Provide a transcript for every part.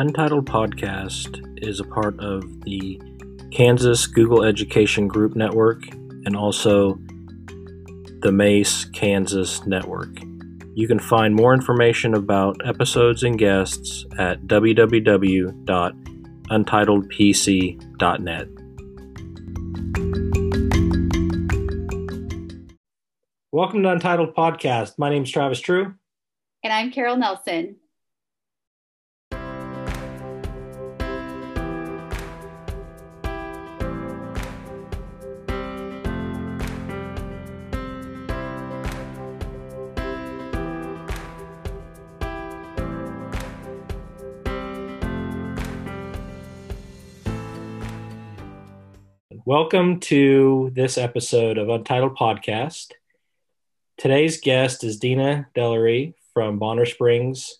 Untitled Podcast is a part of the Kansas Google Education Group Network and also the Mace Kansas Network. You can find more information about episodes and guests at www.untitledpc.net. Welcome to Untitled Podcast. My name is Travis True. And I'm Carol Nelson. Welcome to this episode of Untitled Podcast. Today's guest is Dina Dellery from Bonner Springs.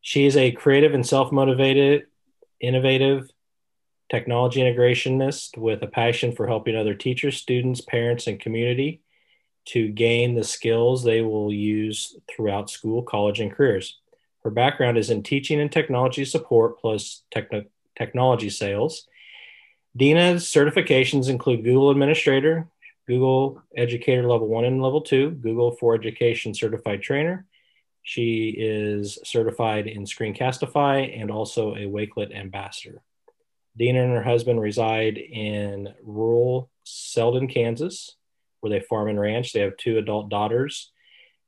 She is a creative and self motivated, innovative technology integrationist with a passion for helping other teachers, students, parents, and community to gain the skills they will use throughout school, college, and careers. Her background is in teaching and technology support plus techn- technology sales Dina's certifications include Google Administrator, Google Educator Level 1 and Level 2, Google for Education Certified Trainer. She is certified in Screencastify and also a Wakelet Ambassador. Dina and her husband reside in rural Selden, Kansas, where they farm and ranch. They have two adult daughters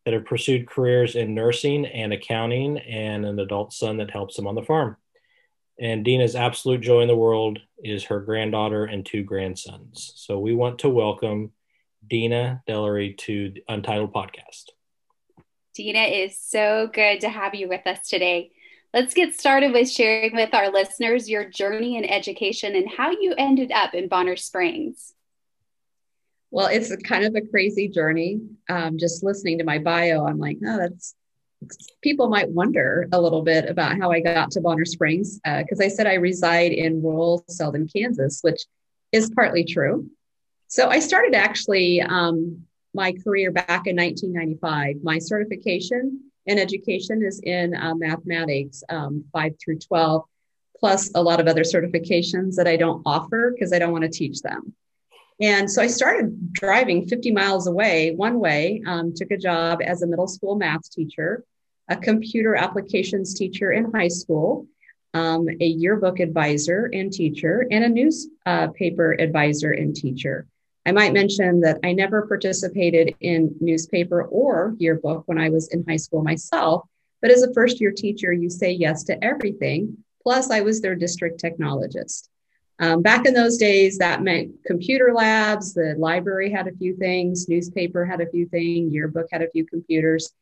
that have pursued careers in nursing and accounting, and an adult son that helps them on the farm. And Dina's absolute joy in the world is her granddaughter and two grandsons. So we want to welcome Dina Dellery to the Untitled Podcast. Dina, is so good to have you with us today. Let's get started with sharing with our listeners your journey in education and how you ended up in Bonner Springs. Well, it's kind of a crazy journey. Um, just listening to my bio, I'm like, oh, that's people might wonder a little bit about how I got to Bonner Springs because uh, I said I reside in rural Selden, Kansas, which is partly true. So I started actually um, my career back in 1995. My certification in education is in uh, mathematics, um, 5 through 12, plus a lot of other certifications that I don't offer because I don't want to teach them. And so I started driving 50 miles away one way, um, took a job as a middle school math teacher, a computer applications teacher in high school, um, a yearbook advisor and teacher, and a newspaper uh, advisor and teacher. I might mention that I never participated in newspaper or yearbook when I was in high school myself, but as a first year teacher, you say yes to everything. Plus, I was their district technologist. Um, back in those days, that meant computer labs, the library had a few things, newspaper had a few things, yearbook had a few computers,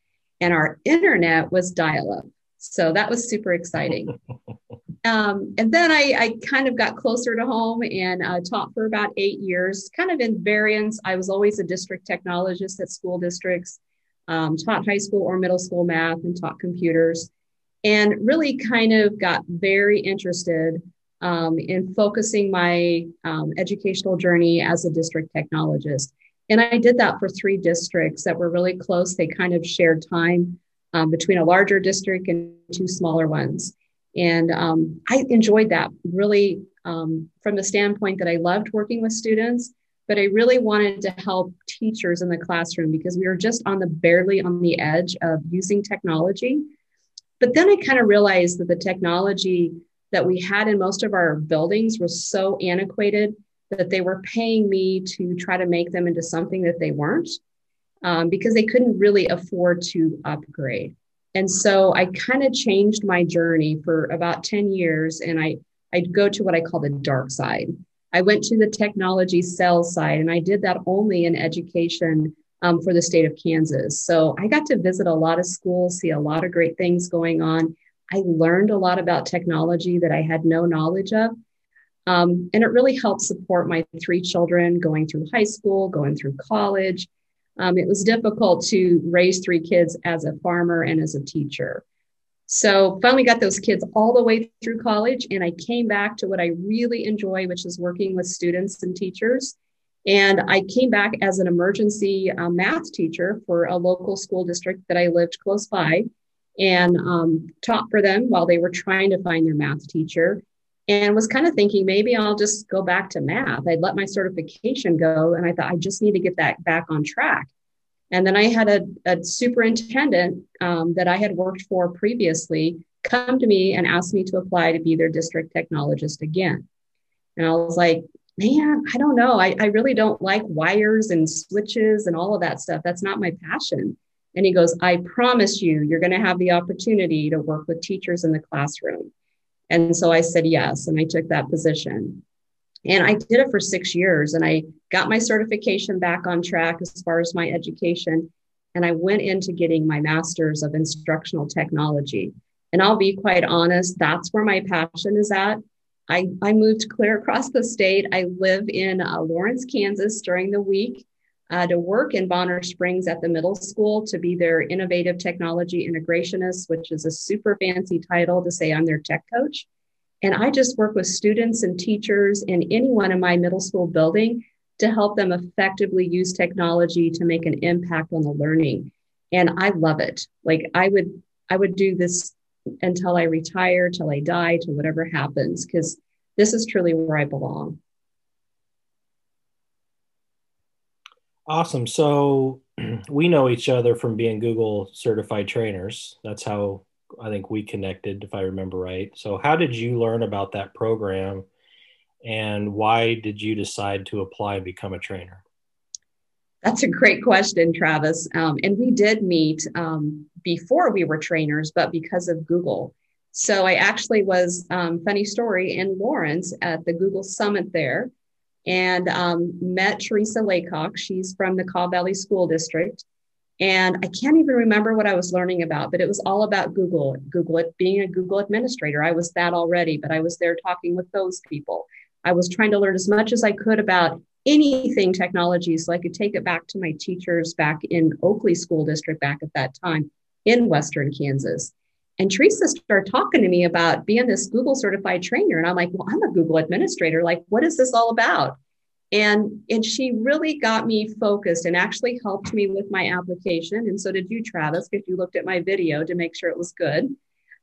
and our internet was dial up. So that was super exciting. um, and then I, I, kind of got closer to home and uh, taught for about eight years, kind of in variance. I was always a district technologist at school districts, um, taught high school or middle school math, and taught computers, and really kind of got very interested um, in focusing my um, educational journey as a district technologist. And I did that for three districts that were really close. They kind of shared time um, between a larger district and two smaller ones. And um, I enjoyed that really um, from the standpoint that I loved working with students, but I really wanted to help teachers in the classroom because we were just on the barely on the edge of using technology. But then I kind of realized that the technology that we had in most of our buildings was so antiquated that they were paying me to try to make them into something that they weren't um, because they couldn't really afford to upgrade. And so I kind of changed my journey for about 10 years and I, I'd go to what I call the dark side. I went to the technology sales side and I did that only in education um, for the state of Kansas. So I got to visit a lot of schools, see a lot of great things going on. I learned a lot about technology that I had no knowledge of. Um, and it really helped support my three children going through high school, going through college. Um, it was difficult to raise three kids as a farmer and as a teacher. So finally got those kids all the way through college, and I came back to what I really enjoy, which is working with students and teachers. And I came back as an emergency uh, math teacher for a local school district that I lived close by. And um, taught for them while they were trying to find their math teacher and was kind of thinking maybe I'll just go back to math. I'd let my certification go. And I thought I just need to get that back on track. And then I had a, a superintendent um, that I had worked for previously come to me and ask me to apply to be their district technologist again. And I was like, man, I don't know. I, I really don't like wires and switches and all of that stuff. That's not my passion. And he goes, I promise you, you're going to have the opportunity to work with teachers in the classroom. And so I said yes, and I took that position. And I did it for six years, and I got my certification back on track as far as my education. And I went into getting my master's of instructional technology. And I'll be quite honest, that's where my passion is at. I, I moved clear across the state. I live in uh, Lawrence, Kansas during the week uh, to work in Bonner Springs at the middle school to be their innovative technology integrationist, which is a super fancy title to say I'm their tech coach. And I just work with students and teachers in anyone in my middle school building to help them effectively use technology to make an impact on the learning. And I love it. Like I would, I would do this until I retire, till I die, till whatever happens, because this is truly where I belong. Awesome. So we know each other from being Google certified trainers. That's how I think we connected, if I remember right. So, how did you learn about that program and why did you decide to apply and become a trainer? That's a great question, Travis. Um, and we did meet um, before we were trainers, but because of Google. So, I actually was, um, funny story, in Lawrence at the Google Summit there and um, met Teresa Laycock. She's from the Kaw Valley School District. And I can't even remember what I was learning about, but it was all about Google, Google it being a Google administrator. I was that already, but I was there talking with those people. I was trying to learn as much as I could about anything technology so I could take it back to my teachers back in Oakley School District back at that time in Western Kansas. And Teresa started talking to me about being this Google certified trainer. And I'm like, well, I'm a Google administrator. Like, what is this all about? And, and she really got me focused and actually helped me with my application. And so did you, Travis, if you looked at my video to make sure it was good.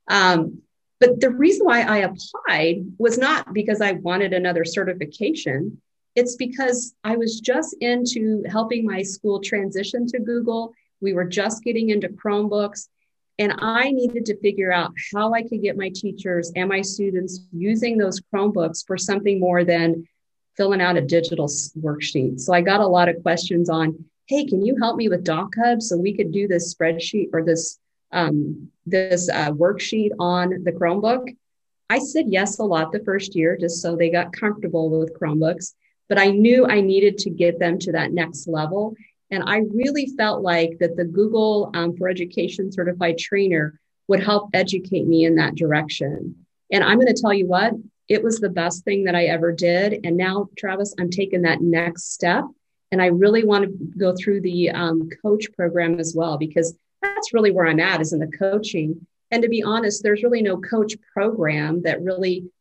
Um, but the reason why I applied was not because I wanted another certification. It's because I was just into helping my school transition to Google. We were just getting into Chromebooks. And I needed to figure out how I could get my teachers and my students using those Chromebooks for something more than filling out a digital worksheet. So I got a lot of questions on, hey, can you help me with DocHub so we could do this spreadsheet or this um, this uh, worksheet on the Chromebook? I said yes a lot the first year, just so they got comfortable with Chromebooks. But I knew I needed to get them to that next level. And I really felt like that the Google um, for Education certified trainer would help educate me in that direction. And I'm going to tell you what, it was the best thing that I ever did. And now, Travis, I'm taking that next step. And I really want to go through the um, coach program as well, because that's really where I'm at is in the coaching. And to be honest, there's really no coach program that really,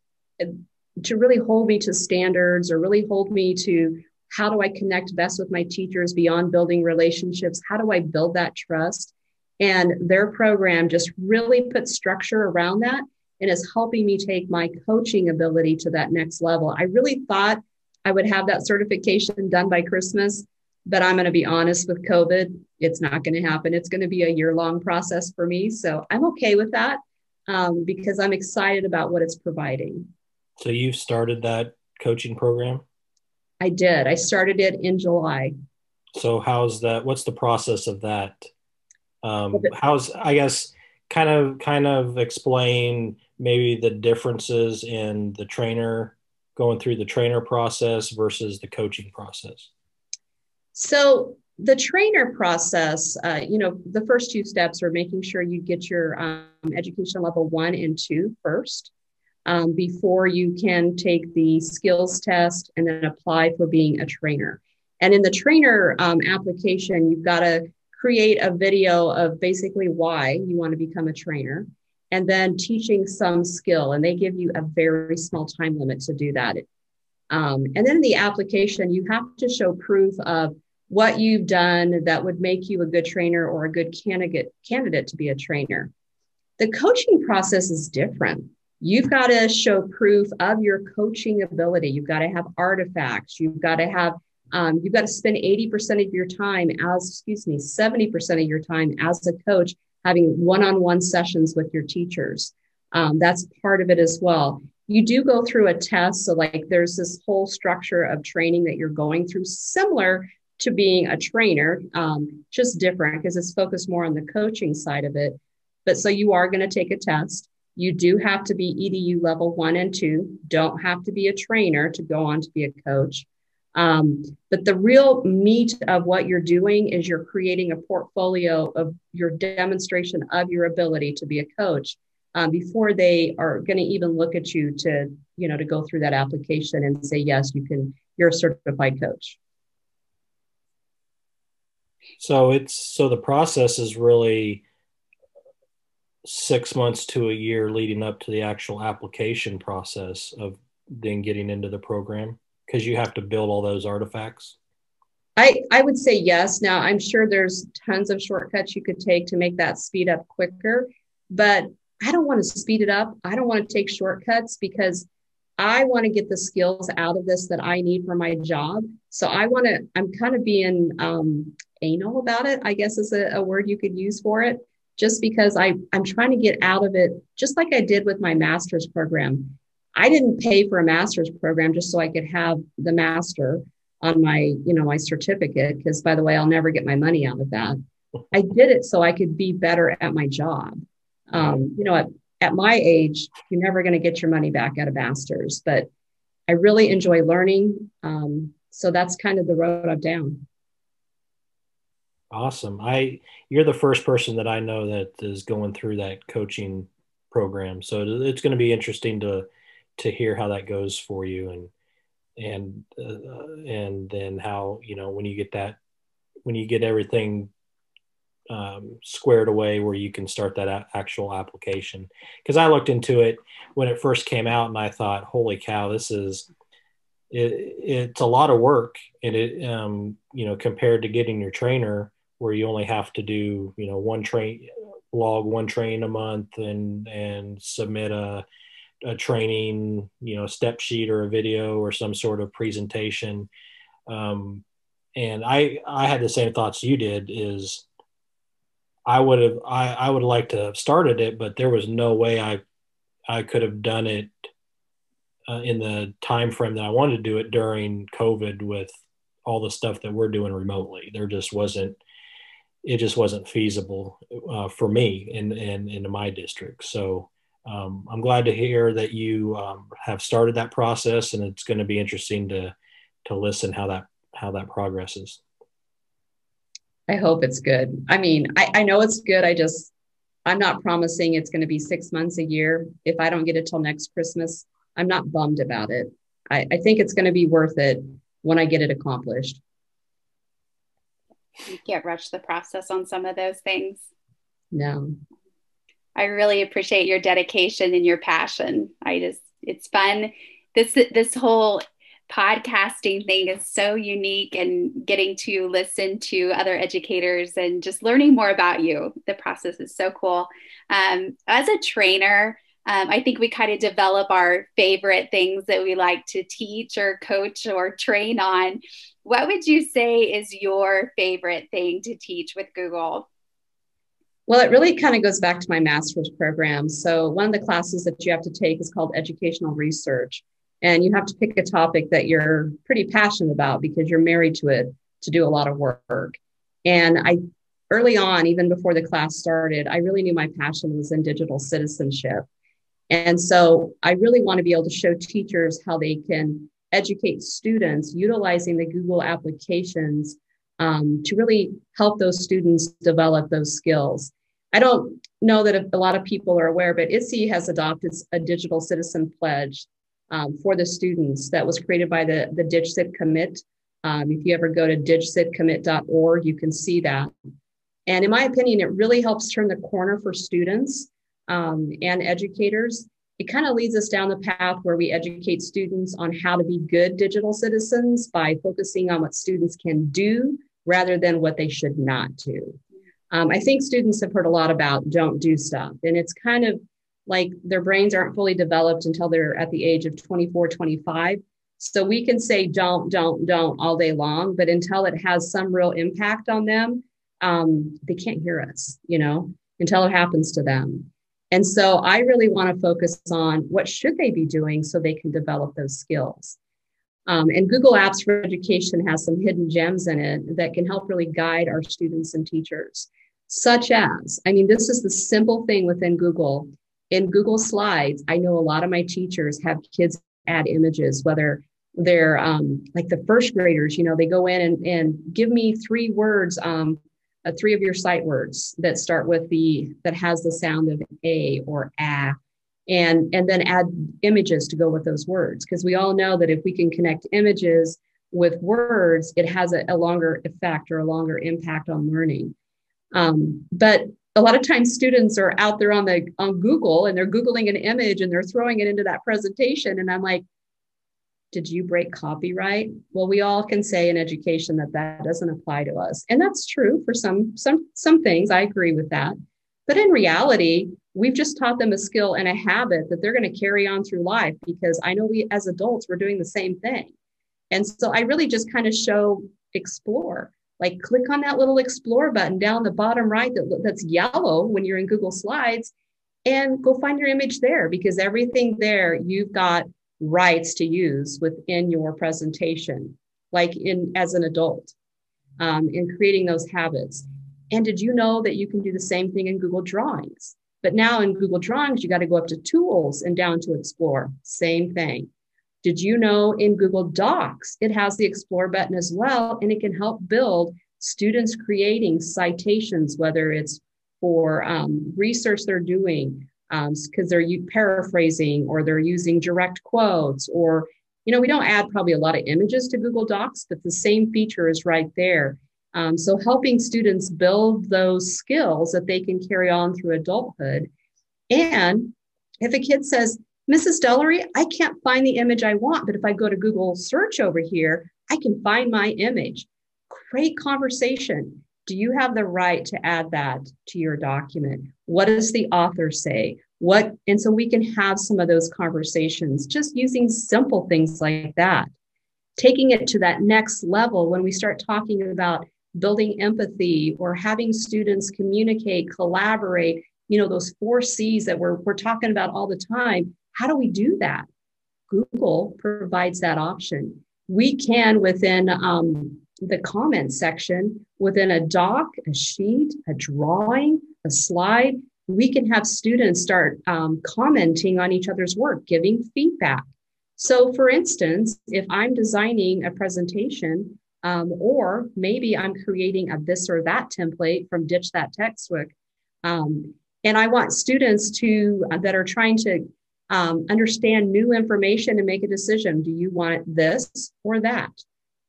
to really hold me to standards or really hold me to how do I connect best with my teachers beyond building relationships? How do I build that trust? And their program just really puts structure around that and is helping me take my coaching ability to that next level. I really thought I would have that certification done by Christmas, but I'm going to be honest with COVID, it's not going to happen. It's going to be a year long process for me. So I'm okay with that um, because I'm excited about what it's providing. So you've started that coaching program? I did. I started it in July. So how's that? What's the process of that? Um, how's I guess kind of kind of explain maybe the differences in the trainer going through the trainer process versus the coaching process. So the trainer process, uh, you know, the first two steps are making sure you get your um, education level one and two first um, before you can take the skills test and then apply for being a trainer. And in the trainer um, application, you've got to create a video of basically why you want to become a trainer and then teaching some skill. And they give you a very small time limit to do that. Um, and then in the application, you have to show proof of what you've done that would make you a good trainer or a good candidate candidate to be a trainer. The coaching process is different. You've got to show proof of your coaching ability. You've got to have artifacts. You've got to have um, you've got to spend 80% of your time as, excuse me, 70% of your time as a coach having one on one sessions with your teachers. Um, that's part of it as well. You do go through a test. So, like, there's this whole structure of training that you're going through, similar to being a trainer, um, just different because it's focused more on the coaching side of it. But so you are going to take a test. You do have to be EDU level one and two, don't have to be a trainer to go on to be a coach. Um, but the real meat of what you're doing is you're creating a portfolio of your demonstration of your ability to be a coach um, before they are going to even look at you to, you know, to go through that application and say, yes, you can, you're a certified coach. So it's, so the process is really six months to a year leading up to the actual application process of then getting into the program because you have to build all those artifacts? I, I would say yes. Now, I'm sure there's tons of shortcuts you could take to make that speed up quicker, but I don't want to speed it up. I don't want to take shortcuts because I want to get the skills out of this that I need for my job. So I want to, I'm kind of being um, anal about it, I guess is a, a word you could use for it, just because I, I'm trying to get out of it, just like I did with my master's program. I didn't pay for a master's program just so I could have the master on my, you know, my certificate. Because by the way, I'll never get my money out of that. I did it so I could be better at my job. Um, you know, at, at my age, you're never going to get your money back at a master's, but I really enjoy learning. Um, so that's kind of the road I'm down. Awesome. I you're the first person that I know that is going through that coaching program. So it's going to be interesting to to hear how that goes for you and and uh, and then how you know when you get that when you get everything um, squared away where you can start that a- actual application because i looked into it when it first came out and i thought holy cow this is it, it's a lot of work and it um, you know compared to getting your trainer where you only have to do you know one train log one train a month and and submit a a training, you know, step sheet or a video or some sort of presentation. Um, and I, I had the same thoughts you did is I would have, I, I would like to have started it, but there was no way I, I could have done it uh, in the time frame that I wanted to do it during COVID with all the stuff that we're doing remotely. There just wasn't, it just wasn't feasible uh, for me in, in, in my district. So, um, I'm glad to hear that you um, have started that process, and it's going to be interesting to to listen how that how that progresses. I hope it's good. I mean, I, I know it's good. I just I'm not promising it's going to be six months a year. If I don't get it till next Christmas, I'm not bummed about it. I, I think it's going to be worth it when I get it accomplished. You can't rush the process on some of those things. No, I really appreciate your dedication and your passion. I just it's fun. This this whole podcasting thing is so unique and getting to listen to other educators and just learning more about you. The process is so cool. Um, as a trainer, um, I think we kind of develop our favorite things that we like to teach or coach or train on. What would you say is your favorite thing to teach with Google? Well, it really kind of goes back to my master's program. So, one of the classes that you have to take is called educational research. And you have to pick a topic that you're pretty passionate about because you're married to it to do a lot of work. And I, early on, even before the class started, I really knew my passion was in digital citizenship. And so, I really want to be able to show teachers how they can educate students utilizing the Google applications um, to really help those students develop those skills. I don't know that a lot of people are aware, but ISTE has adopted a digital citizen pledge um, for the students that was created by the, the DigCit commit. Um, if you ever go to digcitcommit.org, you can see that. And in my opinion, it really helps turn the corner for students um, and educators it kind of leads us down the path where we educate students on how to be good digital citizens by focusing on what students can do rather than what they should not do. Um, I think students have heard a lot about don't do stuff, and it's kind of like their brains aren't fully developed until they're at the age of 24, 25. So we can say don't, don't, don't all day long, but until it has some real impact on them, um, they can't hear us, you know, until it happens to them. And so I really want to focus on what should they be doing so they can develop those skills. Um, and Google Apps for Education has some hidden gems in it that can help really guide our students and teachers, such as, I mean, this is the simple thing within Google. In Google Slides, I know a lot of my teachers have kids add images, whether they're um, like the first graders, you know, they go in and, and give me three words, um, uh, three of your sight words that start with the, that has the sound of a or a. And and then add images to go with those words. Because we all know that if we can connect images with words it has a, a longer effect or a longer impact on learning. Um, but a lot of times students are out there on the on google and they're googling an image and they're throwing it into that presentation. And i'm like did you break copyright well we all can say in education that that doesn't apply to us and that's true for some some some things i agree with that but in reality we've just taught them a skill and a habit that they're going to carry on through life because I know we as adults we're doing the same thing. And so I really just kind of show explore. Like click on that little explore button down the bottom right that, that's yellow when you're in Google Slides and go find your image there because everything there you've got rights to use within your presentation, like in as an adult, um, in creating those habits. And did you know that you can do the same thing in Google Drawings? But now in Google Drawings, you got to go up to tools and down to explore. Same thing. Did you know in Google Docs, it has the explore button as well, and it can help build students creating citations, whether it's for um, research they're doing, because um, they're paraphrasing or they're using direct quotes, or, you know, we don't add probably a lot of images to Google Docs, but the same feature is right there. Um, so helping students build those skills that they can carry on through adulthood. And if a kid says, Mrs. Dellery, I can't find the image I want, but if I go to Google search over here, I can find my image. Great conversation. Do you have the right to add that to your document? What does the author say? What, and so we can have some of those conversations just using simple things like that. Taking it to that next level when we start talking about building empathy or having students communicate, collaborate, you know, those four C's that we're, we're talking about all the time. How do we do that? Google provides that option. We can, within um, the comment section, within a doc, a sheet, a drawing, a slide, we can have students start um, commenting on each other's work, giving feedback. So, for instance, if I'm designing a presentation, um, or maybe I'm creating a this or that template from Ditch That Textbook. Um, and I want students to uh, that are trying to um, understand new information and make a decision. Do you want this or that?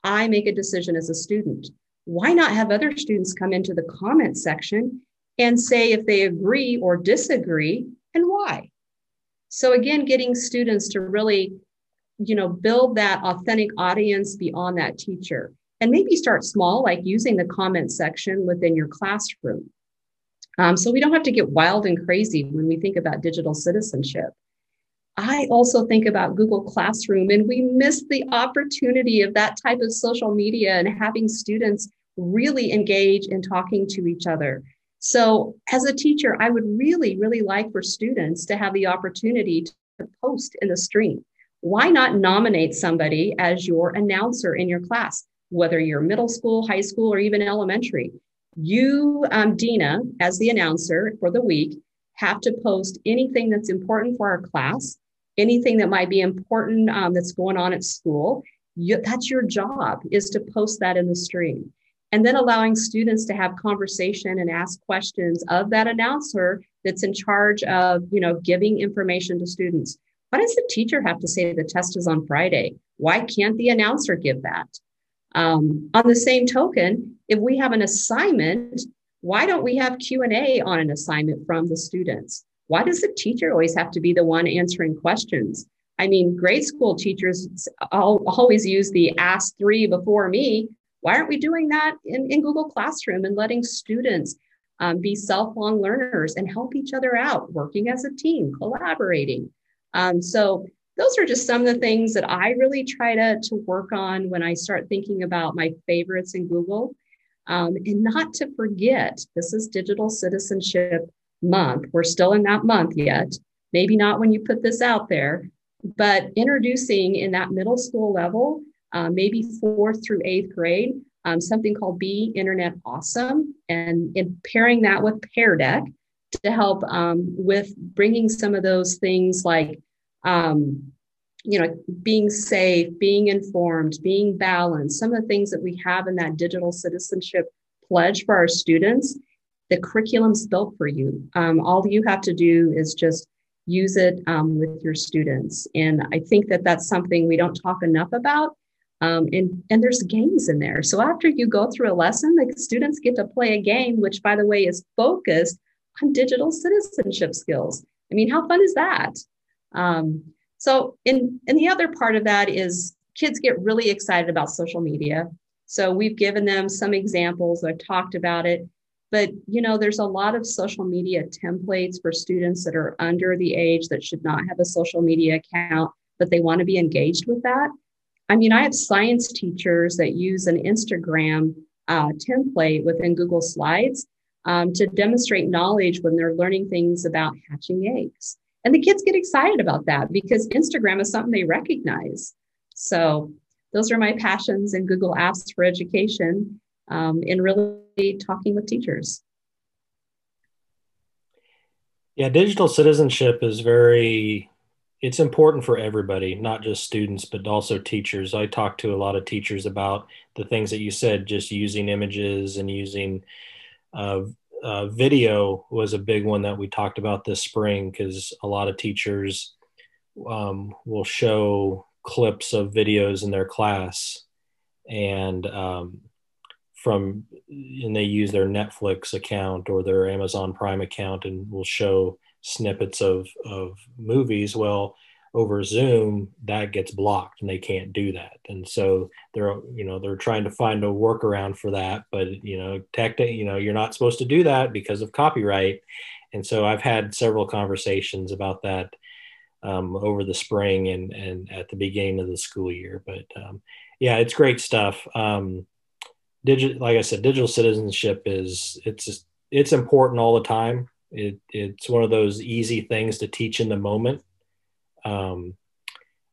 I make a decision as a student. Why not have other students come into the comment section and say if they agree or disagree and why? So again, getting students to really, you know, build that authentic audience beyond that teacher. And maybe start small, like using the comment section within your classroom. Um, so we don't have to get wild and crazy when we think about digital citizenship. I also think about Google Classroom, and we miss the opportunity of that type of social media and having students really engage in talking to each other. So, as a teacher, I would really, really like for students to have the opportunity to post in the stream. Why not nominate somebody as your announcer in your class? whether you're middle school, high school, or even elementary. You, um, Dina, as the announcer for the week, have to post anything that's important for our class, anything that might be important um, that's going on at school. You, that's your job is to post that in the stream and then allowing students to have conversation and ask questions of that announcer that's in charge of you know giving information to students why does the teacher have to say the test is on friday why can't the announcer give that um, on the same token, if we have an assignment, why don't we have Q&A on an assignment from the students? Why does the teacher always have to be the one answering questions? I mean, grade school teachers always use the ask three before me. Why aren't we doing that in, in Google Classroom and letting students um, be self-long learners and help each other out, working as a team, collaborating. Um, so those are just some of the things that I really try to, to work on when I start thinking about my favorites in Google. Um, and not to forget, this is Digital Citizenship Month. We're still in that month yet. Maybe not when you put this out there, but introducing in that middle school level, uh, maybe fourth through eighth grade, um, something called Be Internet Awesome, and in pairing that with Pear Deck to help um, with bringing some of those things like, um, you know, being safe, being informed, being balanced, some of the things that we have in that digital citizenship pledge for our students. The curriculum's built for you. Um, all you have to do is just use it um, with your students. And I think that that's something we don't talk enough about um, and, and there's games in there. So after you go through a lesson, the students get to play a game, which by the way is focused on digital citizenship skills. I mean, how fun is that? Um, so in, and the other part of that is kids get really excited about social media. So we've given them some examples. I've talked about it, but you know, there's a lot of social media templates for students that are under the age that should not have a social media account, but they want to be engaged with that. I mean, I have science teachers that use an Instagram uh, template within Google Slides um, to demonstrate knowledge when they're learning things about hatching eggs. And the kids get excited about that because Instagram is something they recognize. So, those are my passions in Google Apps for Education um, in really talking with teachers. Yeah, digital citizenship is very it's important for everybody, not just students, but also teachers. I talk to a lot of teachers about the things that you said, just using images and using uh, uh, video was a big one that we talked about this spring because a lot of teachers um, will show clips of videos in their class and um, from and they use their netflix account or their amazon prime account and will show snippets of of movies well over zoom that gets blocked and they can't do that. And so they're you know they're trying to find a workaround for that but you know tech you know you're not supposed to do that because of copyright. And so i've had several conversations about that um, over the spring and and at the beginning of the school year but um, yeah it's great stuff. Um, digital like i said digital citizenship is it's it's important all the time it, it's one of those easy things to teach in the moment. Um,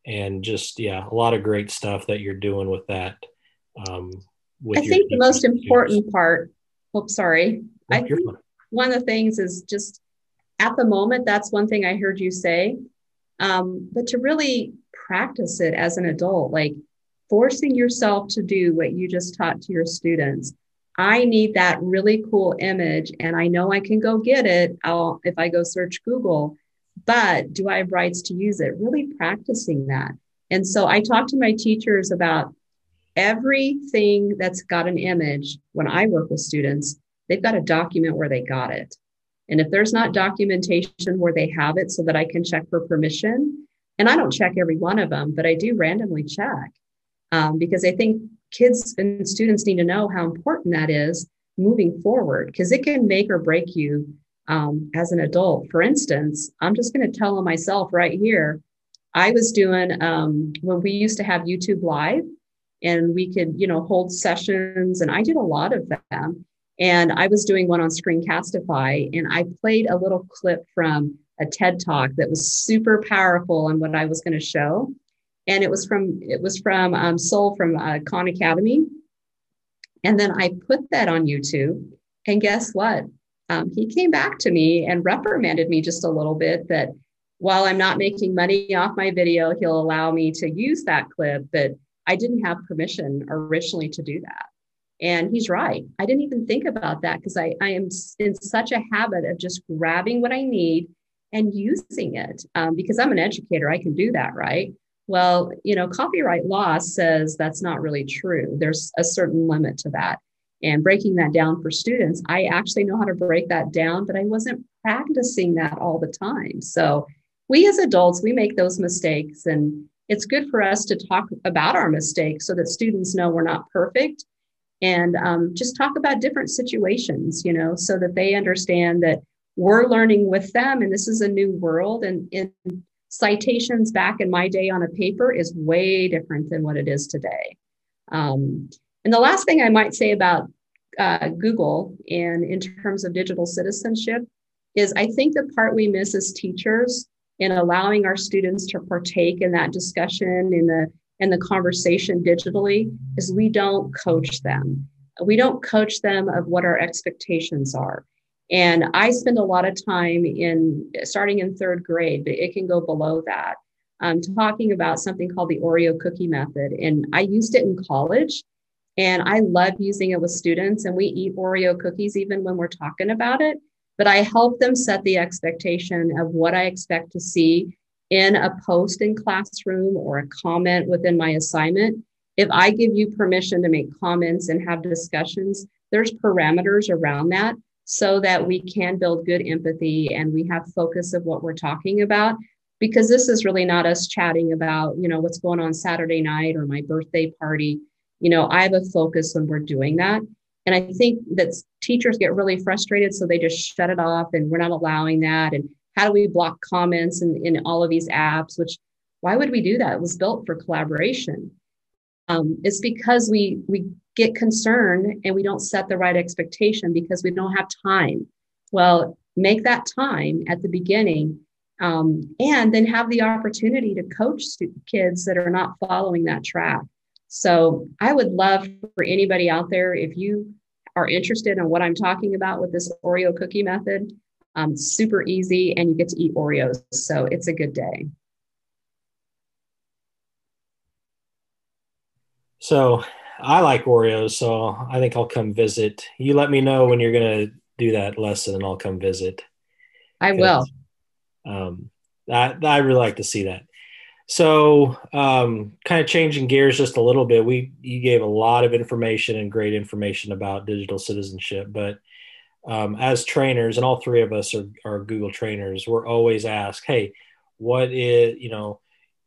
and just, yeah, a lot of great stuff that you're doing with that. Um, with I think the most students. important part, oh, sorry. Oh, I think one of the things is just at the moment, that's one thing I heard you say. Um, but to really practice it as an adult, like forcing yourself to do what you just taught to your students I need that really cool image and I know I can go get it I'll, if I go search Google, but do I have rights to use it? Really practicing that. And so I talk to my teachers about everything that's got an image. When I work with students, they've got to document where they got it. And if there's not documentation where they have it so that I can check for permission, and I don't check every one of them, but I do randomly check um, because I think kids and students need to know how important that is moving forward because it can make or break you um, as an adult. For instance, I'm just going to tell them myself right here. I was doing um, when we used to have YouTube Live, and we could, you know, hold sessions, and I did a lot of them. And I was doing one on Screencastify, and I played a little clip from a TED talk that was super powerful on what I was going to show and it was from it was from um, Sal from uh, Khan Academy. And then I put that on YouTube, and guess what? Um, he came back to me and reprimanded me just a little bit that while I'm not making money off my video, he'll allow me to use that clip, but I didn't have permission originally to do that. And he's right. I didn't even think about that because I, I am in such a habit of just grabbing what I need and using it um, because I'm an educator. I can do that, right? Well, you know, copyright law says that's not really true. There's a certain limit to that. And breaking that down for students, I actually know how to break that down, but I wasn't practicing that all the time. So we as adults, we make those mistakes. And it's good for us to talk about our mistakes so that students know we're not perfect and um, just talk about different situations, you know, so that they understand that we're learning with them and this is a new world. And in citations back in my day on a paper is way different than what it is today. Um, and the last thing I might say about uh, Google and in terms of digital citizenship is I think the part we miss as teachers in allowing our students to partake in that discussion in the and the conversation digitally is we don't coach them. We don't coach them of what our expectations are. And I spend a lot of time in starting in third grade, but it can go below that, um, talking about something called the Oreo cookie method. And I used it in college and I love using it with students. And we eat Oreo cookies even when we're talking about it. But I help them set the expectation of what I expect to see in a post in classroom or a comment within my assignment. If I give you permission to make comments and have discussions, there's parameters around that so that we can build good empathy and we have focus of what we're talking about. Because this is really not us chatting about you know what's going on saturday night or my birthday party. You know i have a focus when we're doing that. And i think that teachers get really frustrated so they just shut it off and we're not allowing that. And how do we block comments in, in all of these apps which why would we do that? It was built for collaboration. Um, it's because we we get concerned and we don't set the right expectation because we don't have time. Well, make that time at the beginning um, and then have the opportunity to coach kids that are not following that track. So I would love for anybody out there, if you are interested in what I'm talking about with this Oreo cookie method, um, super easy and you get to eat Oreos. So it's a good day. So I like Oreos, so I think I'll come visit. You let me know when you're going to do that lesson, and I'll come visit. I will. Um, I, I really like to see that. So, um, kind of changing gears just a little bit. We you gave a lot of information and great information about digital citizenship, but um, as trainers, and all three of us are, are Google trainers, we're always asked, "Hey, what is you know?"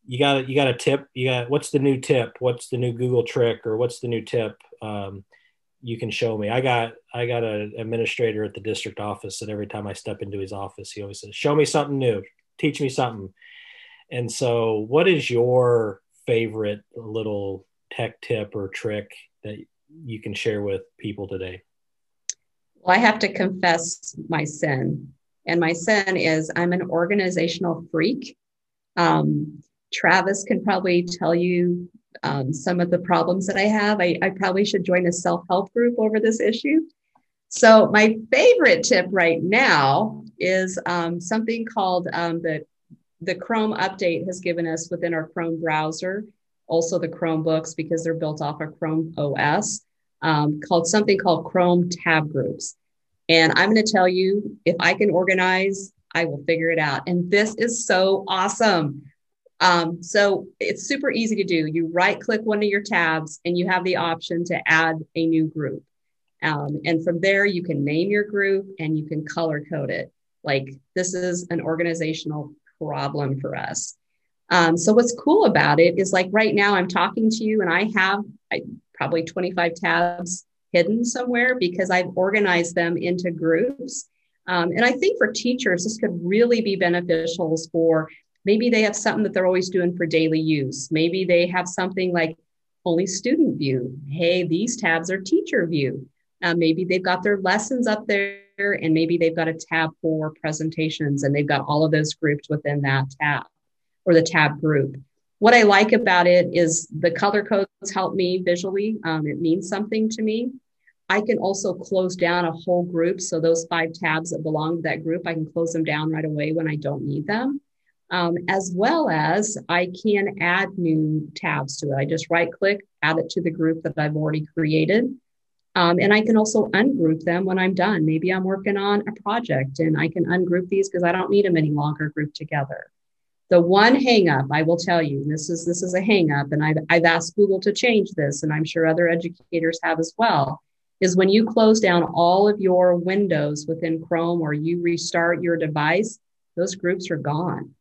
You got you got a tip you got what's the new tip? What's the new google trick or what's the new tip? Um, you can show me. I got i got an administrator at the district office that every time i step into his office he always says show me something new. Teach me something. And so what is your favorite little tech tip or trick that you can share with people today? Well i have to confess my sin and my sin is i'm an organizational freak. Um, Travis can probably tell you um, some of the problems that I have. I, I probably should join a self help group over this issue. So, my favorite tip right now is um, something called um, the, the Chrome update has given us within our Chrome browser, also the Chromebooks because they're built off of Chrome OS, um, called something called Chrome tab groups. And I'm going to tell you if I can organize, I will figure it out. And this is so awesome. Um, so it's super easy to do. You right click one of your tabs and you have the option to add a new group. Um, and from there, you can name your group and you can color code it. Like this is an organizational problem for us. Um, so what's cool about it is like right now I'm talking to you and I have I, probably 25 tabs hidden somewhere because I've organized them into groups. Um, and I think for teachers, this could really be beneficial for Maybe they have something that they're always doing for daily use. Maybe they have something like only student view. Hey, these tabs are teacher view. Uh, maybe they've got their lessons up there and maybe they've got a tab for presentations and they've got all of those grouped within that tab or the tab group. What I like about it is the color codes help me visually. Um, it means something to me. I can also close down a whole group. So those five tabs that belong to that group, I can close them down right away when I don't need them um, as well as I can add new tabs to it. I just right click, add it to the group that I've already created. Um, and I can also ungroup them when I'm done. Maybe I'm working on a project and I can ungroup these because I don't need them any longer grouped together. The one hangup I will tell you, this is this is a hangup, and I've, I've asked Google to change this, and I'm sure other educators have as well, is when you close down all of your windows within Chrome or you restart your device, those groups are gone.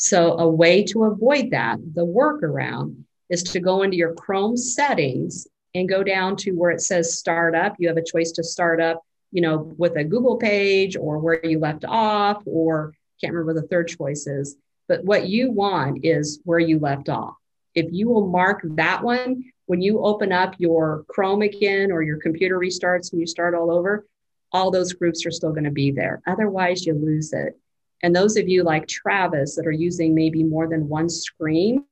So, a way to avoid that, the workaround, is to go into your Chrome settings and go down to where it says start up. You have a choice to start up, you know, with a Google page or where you left off, or can't remember what the third choice is. But what you want is where you left off. If you will mark that one, when you open up your Chrome again or your computer restarts and you start all over, all those groups are still going to be there. Otherwise, you lose it. And those of you like Travis that are using maybe more than one screen,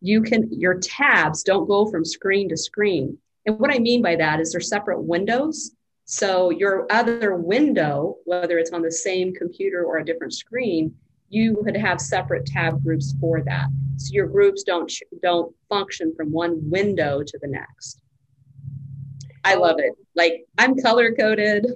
you can, your tabs don't go from screen to screen. And what I mean by that is they're separate windows. So your other window, whether it's on the same computer or a different screen, you would have separate tab groups for that. So your groups don't don't function from one window to the next. I love it. Like I'm color coded.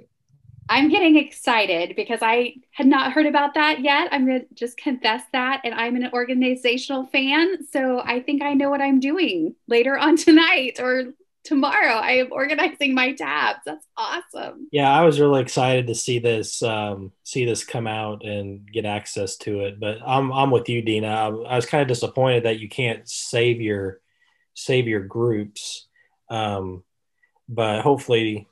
I'm getting excited because I had not heard about that yet. I'm going to just confess that. And I'm an organizational fan. So I think I know what I'm doing later on tonight or tomorrow. I am organizing my tabs. That's awesome. Yeah, I was really excited to see this um, see this come out and get access to it. But I'm I'm with you, Dina. I, I was kind of disappointed that you can't save your save your groups. Um, but hopefully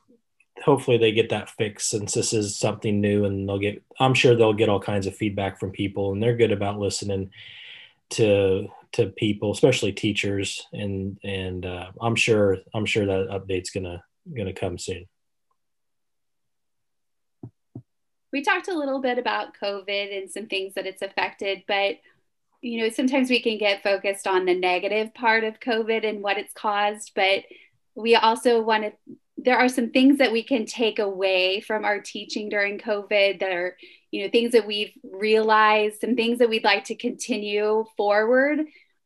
hopefully they get that fixed since this is something new and they'll get i'm sure they'll get all kinds of feedback from people and they're good about listening to to people especially teachers and and uh, i'm sure i'm sure that update's gonna gonna come soon. We talked a little bit about covid and some things that it's affected but you know sometimes we can get focused on the negative part of covid and what it's caused but we also want to there are some things that we can take away from our teaching during COVID that are, you know, things that we've realized, some things that we'd like to continue forward.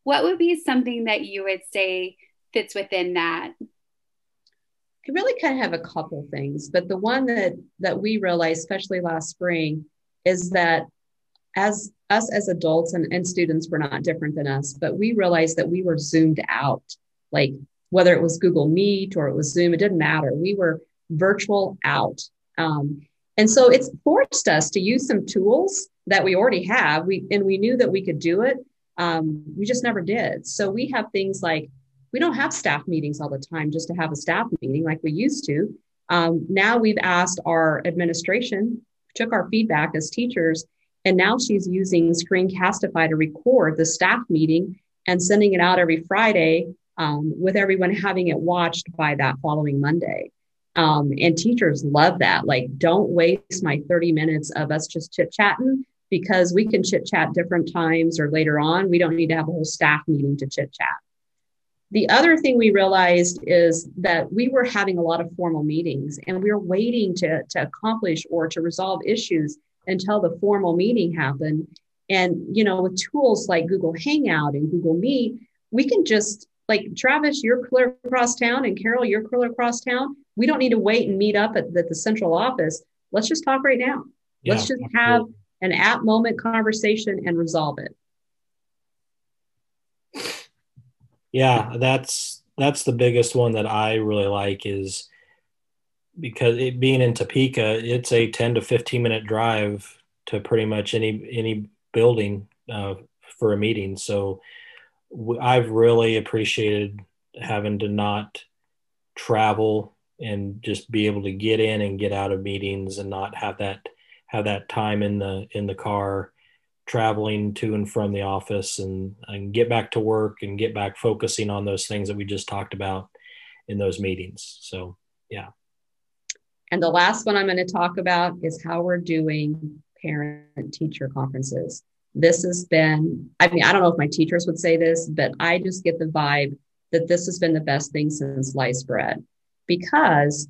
What would be something that you would say fits within that? I really kind of have a couple things, but the one that that we realized, especially last spring, is that as us as adults and, and students were not different than us, but we realized that we were zoomed out. Like whether it was Google Meet or it was Zoom, it didn't matter. We were virtual out. Um, and so it's forced us to use some tools that we already have. We and we knew that we could do it. Um, we just never did. So we have things like we don't have staff meetings all the time just to have a staff meeting like we used to. Um, now we've asked our administration, took our feedback as teachers, and now she's using Screencastify to record the staff meeting and sending it out every Friday um, with everyone having it watched by that following Monday. Um, and teachers love that. Like, don't waste my 30 minutes of us just chit chatting because we can chit chat different times or later on. We don't need to have a whole staff meeting to chit chat. The other thing we realized is that we were having a lot of formal meetings and we were waiting to, to accomplish or to resolve issues until the formal meeting happened. And, you know, with tools like Google Hangout and Google Meet, we can just like Travis, you're clear across town, and Carol, you're clear across town. We don't need to wait and meet up at, at the central office. Let's just talk right now. Yeah, Let's just have an at moment conversation and resolve it. Yeah, that's that's the biggest one that I really like is because it being in Topeka, it's a 10 to 15 minute drive to pretty much any any building uh, for a meeting. So I've really appreciated having to not travel and just be able to get in and get out of meetings and not have that have that time in the in the car traveling to and from the office and, and get back to work and get back focusing on those things that we just talked about in those meetings. So yeah. And the last one i'm going to talk about is how we're doing parent teacher conferences this has been, I mean, I don't know if my teachers would say this, but I just get the vibe that this has been the best thing since sliced bread because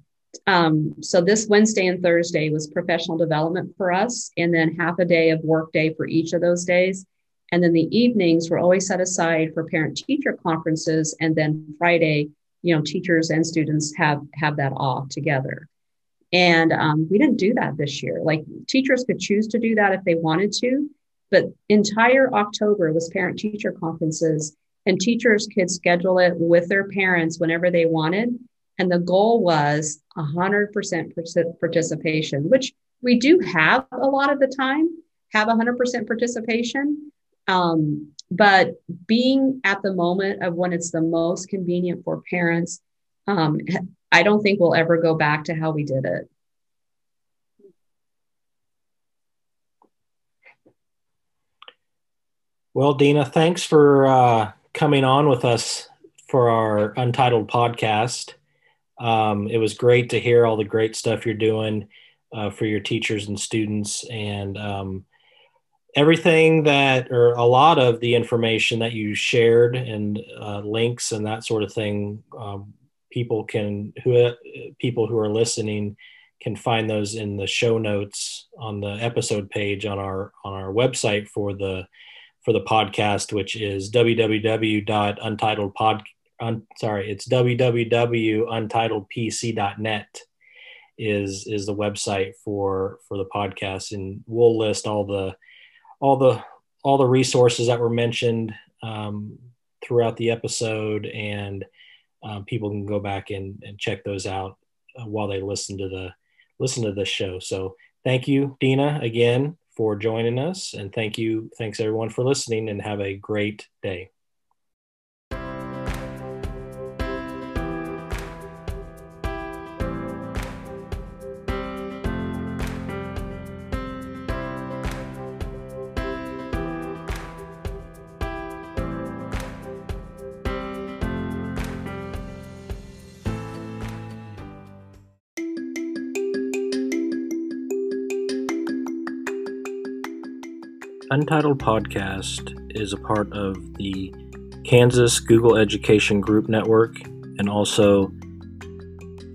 um, so this Wednesday and Thursday was professional development for us, and then half a day of work day for each of those days. And then the evenings were always set aside for parent teacher conferences. And then Friday, you know, teachers and students have have that off together. And um, we didn't do that this year. Like teachers could choose to do that if they wanted to, but entire October was parent teacher conferences, and teachers could schedule it with their parents whenever they wanted. And the goal was 100% participation, which we do have a lot of the time, have 100% participation. Um, but being at the moment of when it's the most convenient for parents um, I don't think we'll ever go back to how we did it. Well, Dina, thanks for uh, coming on with us for our Untitled podcast. Um, it was great to hear all the great stuff you're doing uh, for your teachers and students, and um, everything that, or a lot of the information that you shared, and uh, links and that sort of thing. Um, people can who people who are listening can find those in the show notes on the episode page on our on our website for the for the podcast, which is www.untitledpod. Un, sorry, it's www.untitledpc.net is is the website for for the podcast, and we'll list all the all the all the resources that were mentioned um, throughout the episode, and um, people can go back and, and check those out uh, while they listen to the listen to this show. So thank you, Dina, again for joining us. And thank you. Thanks everyone for listening and have a great day. Untitled Podcast is a part of the Kansas Google Education Group Network and also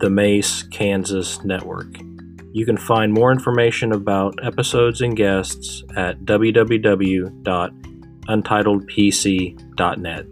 the Mace Kansas Network. You can find more information about episodes and guests at www.untitledpc.net.